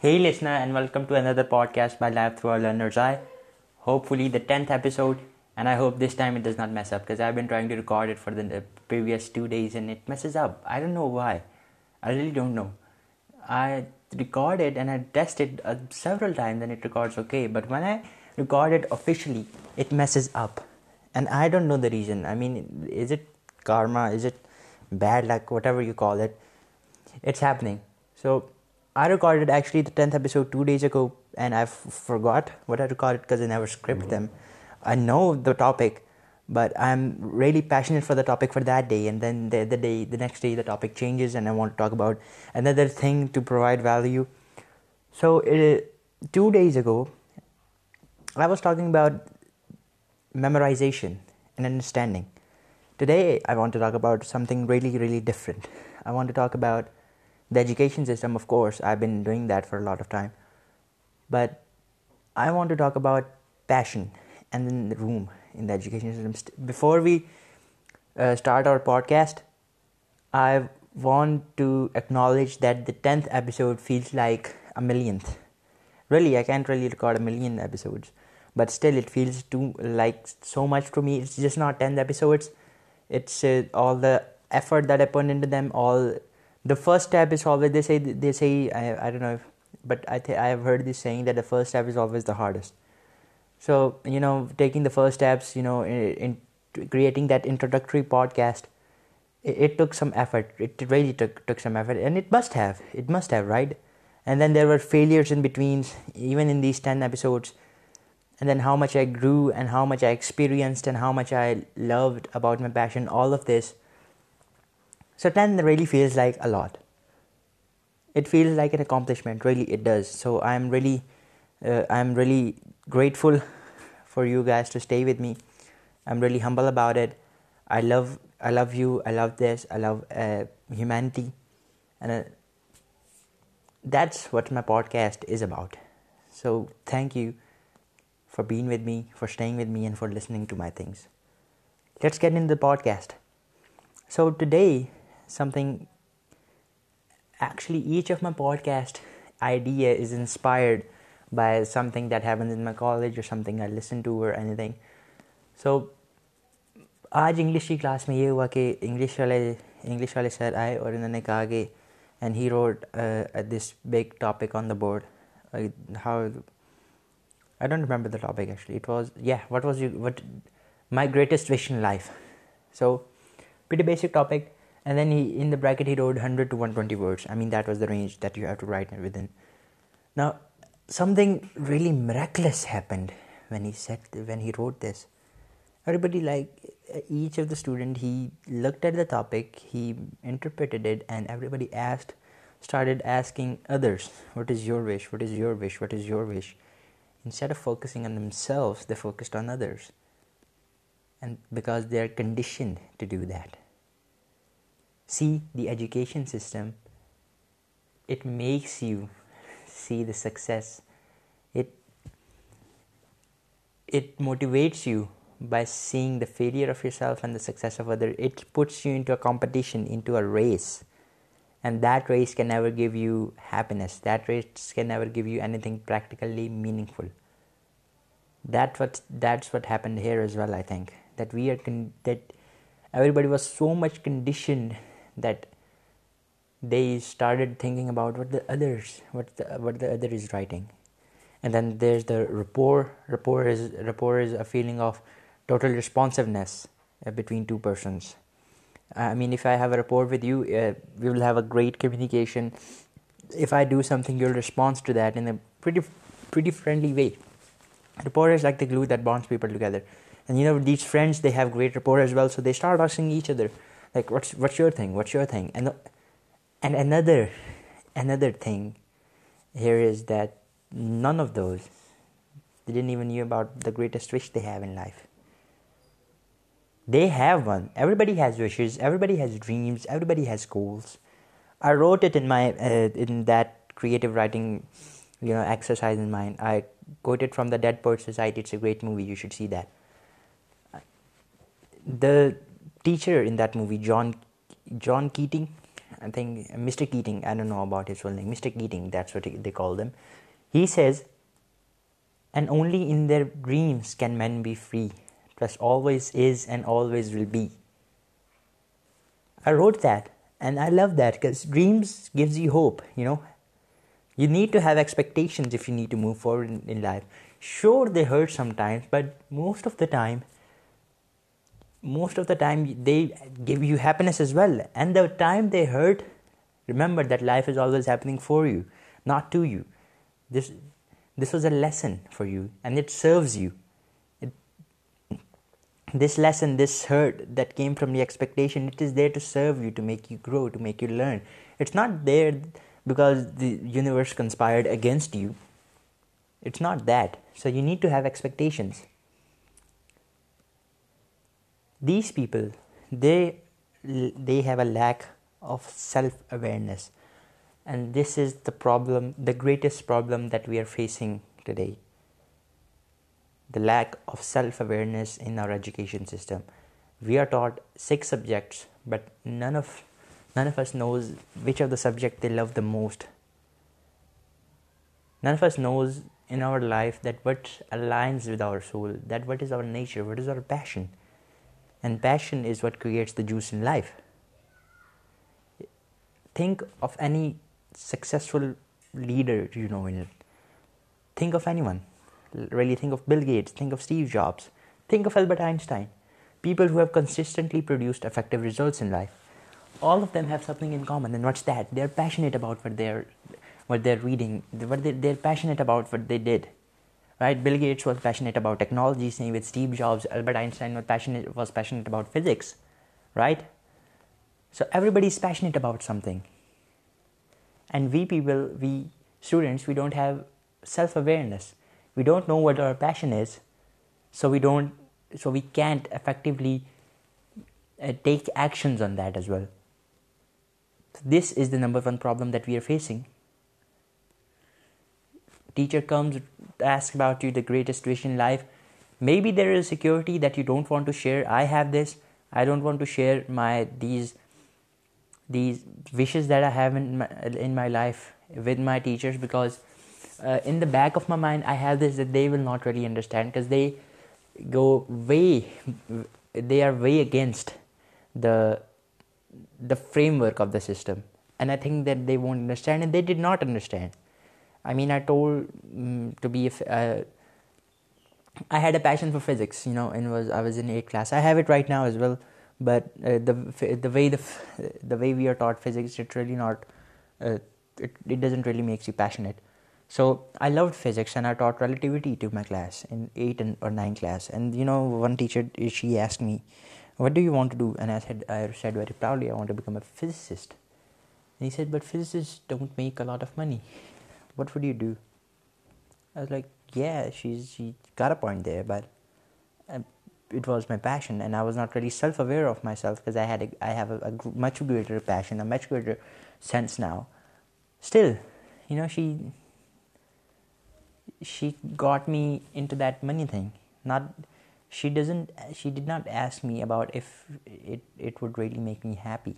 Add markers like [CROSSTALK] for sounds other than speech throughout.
Hey listener, and welcome to another podcast by Life Through a Learner's Eye. Hopefully the 10th episode, and I hope this time it does not mess up because I've been trying to record it for the previous 2 days and it messes up. I don't know why. I really don't know. I record it and I test it uh, several times and it records okay, but when I record it officially, it messes up. And I don't know the reason. I mean, is it karma? Is it bad luck? Whatever you call it, it's happening. So I recorded actually the 10th episode 2 days ago, and I forgot what I recorded because I never script mm-hmm. them. I know the topic, but I'm really passionate for the topic for that day, and then the next day the topic changes, and I want to talk about another thing to provide value. So 2 days ago, I was talking about memorization and understanding. Today, I want to talk about something really, really different. I want to talk about the education system, of course, I've been doing that for a lot of time. But I want to talk about passion and then the room in the education system. Before we uh, start our podcast, I want to acknowledge that the 10th episode feels like a millionth. Really, I can't really record a million episodes. But still, it feels too like so much to me. It's just not 10 episodes. It's uh, all the effort that I put into them, all the first step is always, they say I don't know if, but I have heard this saying that the first step is always the hardest. So, taking the first steps, in creating that introductory podcast, it took some effort. It really took some effort, and it must have, right? And then there were failures in between, even in these 10 episodes. And then how much I grew and how much I experienced and how much I loved about my passion, all of this so 10 really feels like a lot. It feels like an accomplishment, really it does. So I'm really uh, grateful [LAUGHS] for you guys to stay with me. I'm really humble about it. I love you. I love this. I love uh, humanity, and uh, that's what my podcast is about. So thank you for being with me, for staying with me, and for listening to my things. Let's get into the podcast. So today something actually each of my podcast idea is inspired by something that happens in my college اور something I listen to your anything so آج English کی class میں یہ ہوا کہ English والے English والے سر آئے اور انہوں نے کہا کہ and he wrote this big topic on the board how I don't remember the topic actually it was yeah what was you what my greatest vision in life so it a basic topic And then in the bracket he wrote 100 to 120 words. I mean, that was the range that you have to write within. Now, something really miraculous happened when he wrote this. Everybody, each of the students, he looked at the topic, he interpreted it, and everybody started asking others, what is your wish, what is your wish, what is your wish? Instead of focusing on themselves, they focused on others. And because they are conditioned to do that see the education system, it makes you see the success. It motivates you by seeing the failure of yourself and the success of others. It puts you into a competition, into a race. And that race can never give you happiness. That race can never give you anything practically meaningful. That's what happened here as well, I think. That everybody was so much conditioned that they started thinking about what the other is writing. And then there's the rapport. Rapport is a feeling of total responsiveness uh, between two persons. I mean, if I have a rapport with you, uh, we will have a great communication. If I do something, you'll respond to that in a pretty friendly way. Rapport is like the glue that bonds people together. And these friends, they have great rapport as well, so they start asking each other like, what's your thing? What's your thing? And another thing here is that none of those, they didn't even know about the greatest wish they have in life. They have one. Everybody has wishes. Everybody has dreams. Everybody has goals. I wrote it in my uh, in that creative writing, exercise in mind. I quoted from the Dead Poets Society. It's a great movie. You should see that. The teacher in that movie, John Keating, I think, uh, Mr. Keating, I don't know about his full name, Mr. Keating, that's what they call them. He says, and only in their dreams can men be free, plus always is and always will be. I wrote that, and I love that, because dreams gives you hope, you know. You need to have expectations if you need to move forward in life. Sure, they hurt sometimes, but most of the time, most of the time they give you happiness as well. And the time they hurt, remember that life is always happening for you, not to you. This was a lesson for you, and it serves you. This lesson, this hurt that came from the expectation, it is there to serve you, to make you grow, to make you learn. It's not there because the universe conspired against you. It's not that. So you need to have expectations. These people, they have a lack of self-awareness, and this is the problem, the greatest problem that we are facing today. The lack of self-awareness in our education system. We are taught 6 subjects, but none of us knows which of the subject they love the most. None of us knows in our life that what aligns with our soul, that what is our nature, what is our passion. And passion is what creates the juice in life. Think of any successful leader you know in it. Think of anyone. Really think of Bill Gates, think of Steve Jobs, think of Albert Einstein. People who have consistently produced effective results in life. All of them have something in common, and what's that? They're passionate about what they're reading, what they're passionate about what they did right? Bill Gates was passionate about technology, same with Steve Jobs. Albert Einstein was passionate about physics, right? So everybody's passionate about something. And we people, we students, we don't have self-awareness. We don't know what our passion is, so we can't effectively uh, take actions on that as well. So this is the number one problem that we are facing teacher comes, asks about you the greatest wish in life. Maybe there is security that you don't want to share. I have this. I don't want to share my these wishes that I have in my life with my teachers, because uh, in the back of my mind I have this that they will not really understand, because they go way against the framework of the system, and I think that they won't understand, and they did not understand. I mean, I told mm, to be uh, I had a passion for physics, you know, and I was in 8th class. I have it right now as well, but uh, the way we are taught physics, it really not uh, it doesn't really makes you passionate. So I loved physics, and I taught relativity to my class in 8th or 9th class. And you know, one teacher, she asked me, "What do you want to do?" And I said very proudly, "I want to become a physicist." And he said, "But physicists don't make a lot of money." What would you do? I was like, yeah, she got a point there, but um, it was my passion, and I was not really self-aware of myself because I have a much greater passion, a much greater sense now. Still, you know, she got me into that money thing. She did not ask me about if it would really make me happy.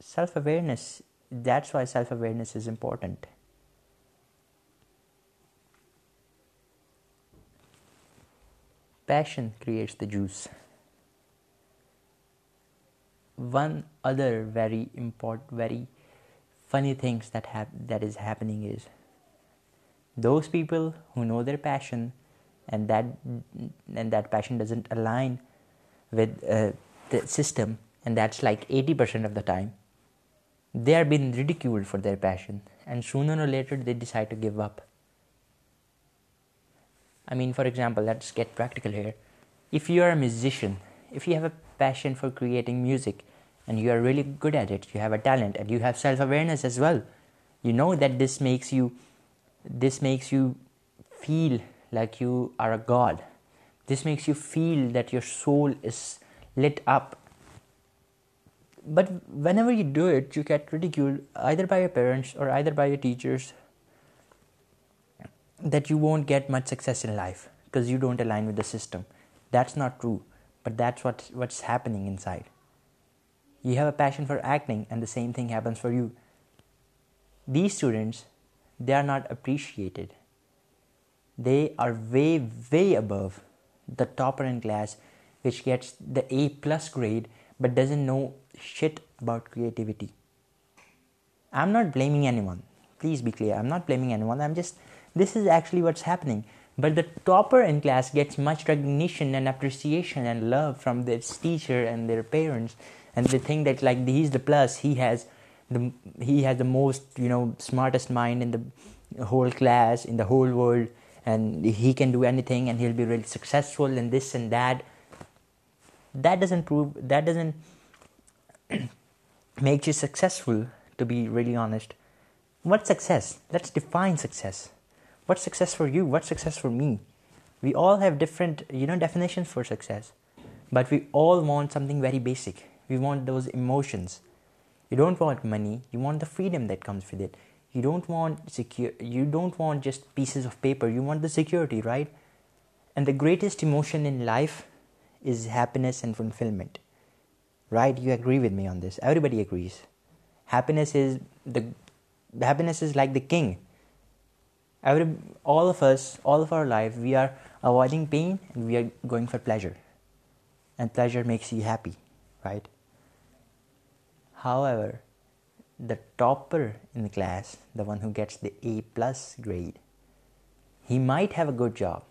Self-awareness that's why self-awareness is important. Passion creates the juice. One other very funny things that is happening is those people who know their passion and that passion doesn't align with uh, the system, and that's like 80% of the time. They are being ridiculed for their passion, and sooner or later they decide to give up. I mean, for example, let's get practical here. If you are a musician, if you have a passion for creating music and you are really good at it, you have a talent and you have self-awareness as well, you know that this makes you feel like you are a god. This makes you feel that your soul is lit up but whenever you do it, you get ridiculed either by your parents or either by your teachers that you won't get much success in life because you don't align with the system. That's not true, but that's what's happening inside. You have a passion for acting and the same thing happens for you. These students, they are not appreciated. They are way, way above the topper in class, which gets the A+ grade but doesn't know shit about creativity. I'm not blaming anyone. Please be clear. I'm not blaming anyone. This is actually what's happening. But the topper in class gets much recognition and appreciation and love from their teacher and their parents, and they think that like he's the plus, he has the most, smartest mind in the whole class, in the whole world, and he can do anything and he'll be really successful and this and that. That doesn't makes you successful, to be really honest. What's success? Let's define success. What's success for you? What's success for me? We all have different, definitions for success. But we all want something very basic. We want those emotions. You don't want money. You want the freedom that comes with it. You don't want you don't want just pieces of paper. You want the security, right? And the greatest emotion in life is happiness and fulfillment right? You agree with me on this. Everybody agrees. Happiness is like the king. All of us, all of our life, we are avoiding pain and we are going for pleasure. And pleasure makes you happy, right? However, the topper in the class, the one who gets the A+ grade, he might have a good job.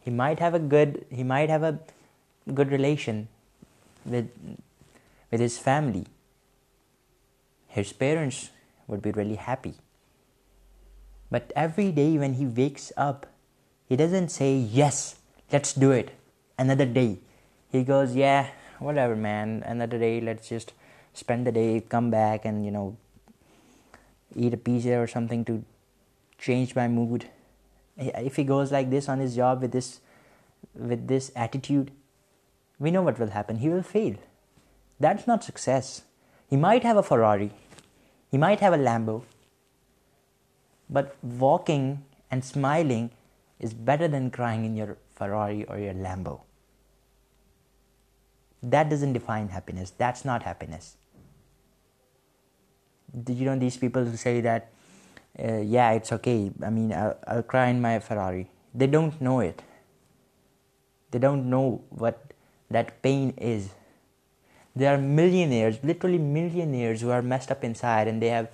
He might have a good relation with his family. His parents would be really happy. But every day when he wakes up, he doesn't say, yes, let's do it, another day. He goes, yeah, whatever, man, another day, let's just spend the day, come back and, eat a pizza or something to change my mood. If he goes like this on his job with this attitude, we know what will happen. He will fail. That's not success. He might have a Ferrari. He might have a Lambo. But walking and smiling is better than crying in your Ferrari or your Lambo. That doesn't define happiness. That's not happiness. You know, these people who say that, uh, yeah, it's okay. I mean, I'll cry in my Ferrari. They don't know it. They don't know what that pain is. There are millionaires, literally millionaires, who are messed up inside, and they have,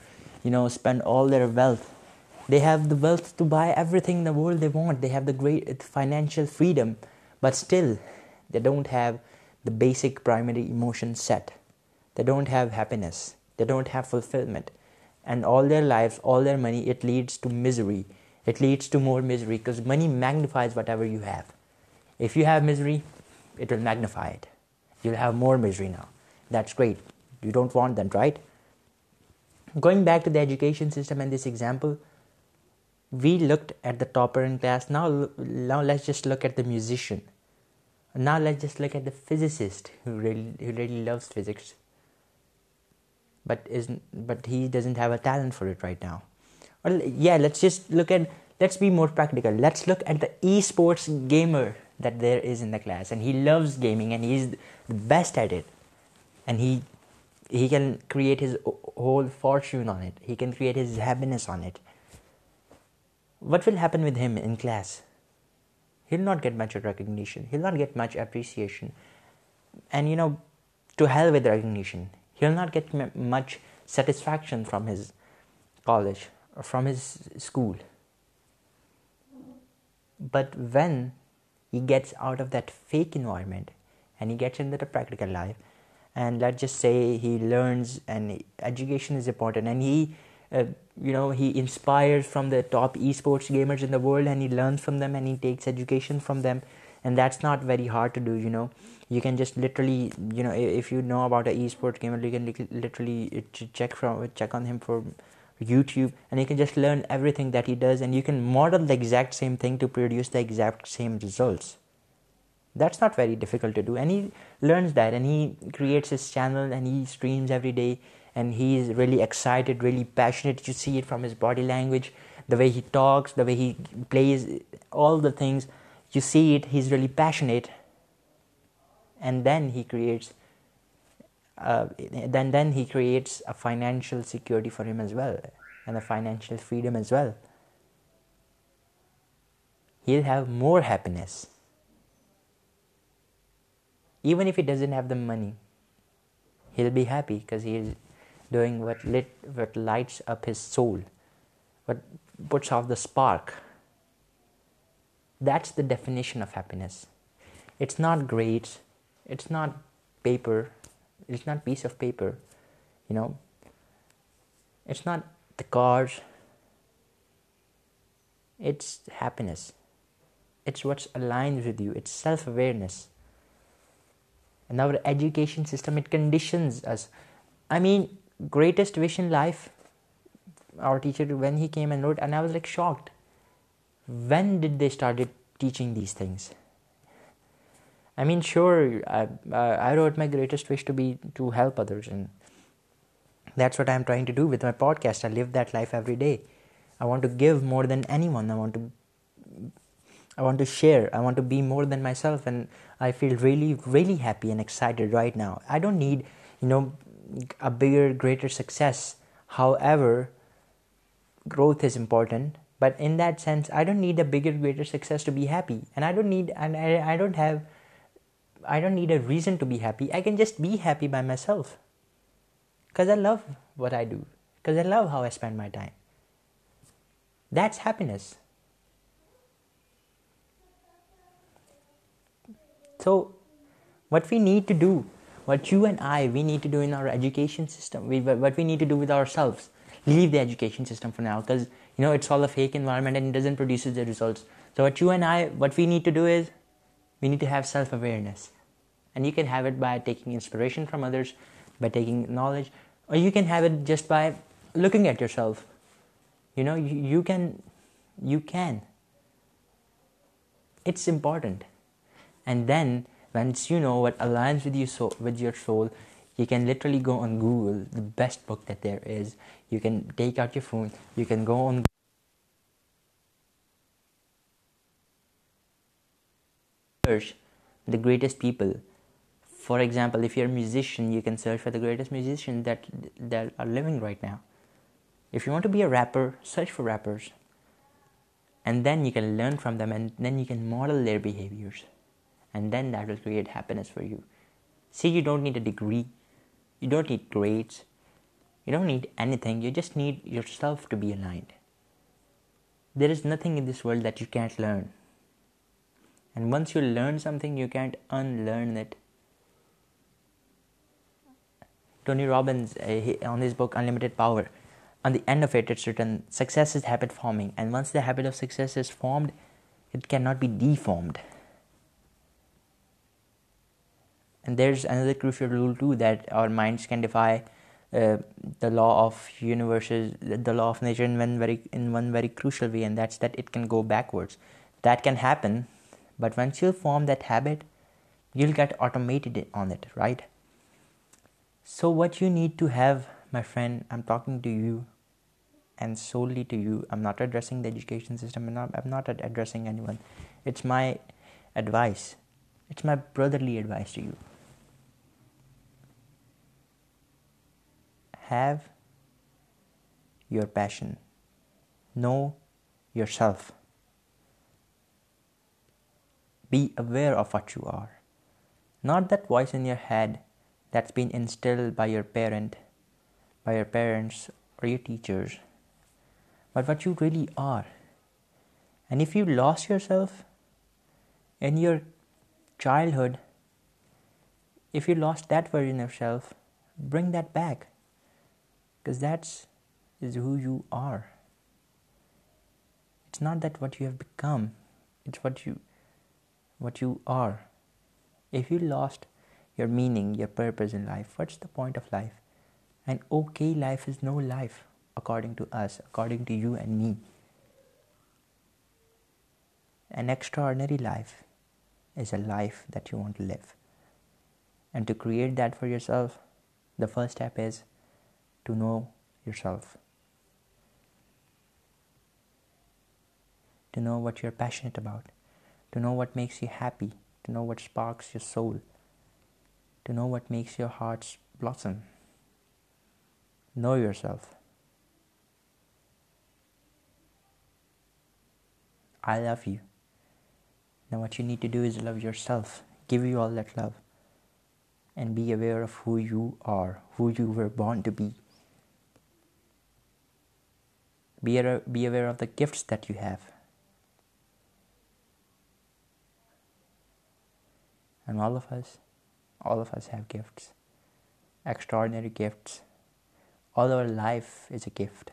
spent all their wealth. They have the wealth to buy everything in the world they want. They have the great uh, financial freedom, but still, they don't have the basic primary emotion set. They don't have happiness. They don't have fulfillment. And all their lives, all their money, it leads to misery. It leads to more misery because money magnifies whatever you have. If you have misery, it will magnify it. You'll have more misery now. That's great. You don't want that, right? Going back to the education system and this example, we looked at the topper in class. Now let's just look at the musician. Now let's just look at the physicist who really loves physics, but he doesn't have a talent for it right now. Well, yeah, let's be more practical. Let's look at the esports gamer that there is in the class, and he loves gaming and he's the best at it, and he can create his whole fortune on it. He can create his happiness on it. What will happen with him in class? He'll not get much recognition. He'll not get much appreciation. And to hell with recognition. He'll not get much satisfaction from his college or from his school. But when he gets out of that fake environment and he gets into the practical life. And let's just say he learns, and education is important, and uh, he inspires from the top esports gamers in the world, and he learns from them and he takes education from them. And that's not very hard to do, You can just literally, if you know about an esports gamer, you can literally uh, check on him for YouTube, and you can just learn everything that he does, and you can model the exact same thing to produce the exact same results. That's not very difficult to do, and he learns that, and he creates his channel, and he streams every day, and he is really excited, really passionate. You see it from his body language, the way he talks, the way he plays, all the things. You see it, he's really passionate, and then he creates uh, then he creates a financial security for him as well, and a financial freedom as well. He'll have more happiness, even if he doesn't have the money. He'll be happy because he is doing what lights up his soul, what puts off the spark. That's the definition of happiness. It's not grades, it's not paper, it's not piece of paper, you know. It's not the cars. It's happiness. It's what's aligned with you. It's self-awareness. And our education system, it conditions us. I mean, greatest wish in life, our teacher, when he came and wrote, and I was like shocked. When did they started teaching these things? I mean, sure, I wrote my greatest wish to help others, and that's what I'm trying to do with my podcast. I live that life every day. I want to give more than anyone. I want to share. I want to be more than myself, and I feel really, really happy and excited right now. I don't need, a bigger, greater success. However, growth is important. But in that sense, I don't need a bigger, greater success to be happy, and I don't have I don't need a reason to be happy. I can just be happy by myself. Because I love what I do. Because I love how I spend my time. That's happiness. So, what we need to do, what you and I, we need to do in our education system, what we need to do with ourselves, leave the education system for now, because, you know, it's all a fake environment and it doesn't produce the results. So what you and I, what we need to do is, we need to have self-awareness, and you can have it by taking inspiration from others, by taking knowledge, or you can have it just by looking at yourself. You know, you can. It's important. And then once you know what aligns with you, so with your soul, you can literally go on Google, the best book that there is. You can take out your phone. You can go on search the greatest people. For example, if you're a musician, you can search for the greatest musicians that are living right now. If you want to be a rapper, search for rappers. And then you can learn from them, and then you can model their behaviors. And then that will create happiness for you. See, you don't need a degree. You don't need grades. You don't need anything. You just need yourself to be aligned. There is nothing in this world that you can't learn. And once you learn something, you can't unlearn it. Tony Robbins, uh, on his book Unlimited Power, on the end of it, it's written, success is habit forming. And once the habit of success is formed, it cannot be deformed. And there's another crucial rule too, that our minds can defy uh, the law of universes, the law of nature in one very crucial way, and that's that it can go backwards. That can happen but once you form that habit, you'll get automated on it, right? So what you need to have, my friend, I'm talking to you and solely to you. I'm not addressing the education system. I'm not addressing anyone. It's my advice. It's my brotherly advice to you. Have your passion. Know yourself. Be aware of what you are. Not that voice in your head that's been instilled by your parent, by your parents or your teachers, but what you really are. And if you lost yourself in your childhood, if you lost that version of yourself, bring that back, because that is who you are. It's not that what you have become, it's what you what you are. If you lost your meaning, your purpose in life, what's the point of life? And okay, life is no life according to us, according to you and me. An extraordinary life is a life that you want to live. And to create that for yourself, the first step is to know yourself. To know what you're passionate about to know what makes you happy, to know what sparks your soul, to know what makes your hearts blossom. Know yourself. I love you. Now what you need to do is love yourself. Give you all that love. And be aware of who you are, who you were born to be. Be aware of the gifts that you have. And all of us have gifts, extraordinary gifts. All our life is a gift.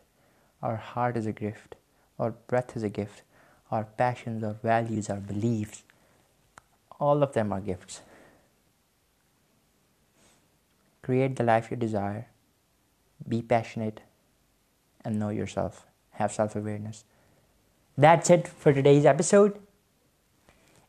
Our heart is a gift. Our breath is a gift. Our passions, our values, our beliefs, all of them are gifts. Create the life you desire. Be passionate and know yourself. Have self-awareness. That's it for today's episode.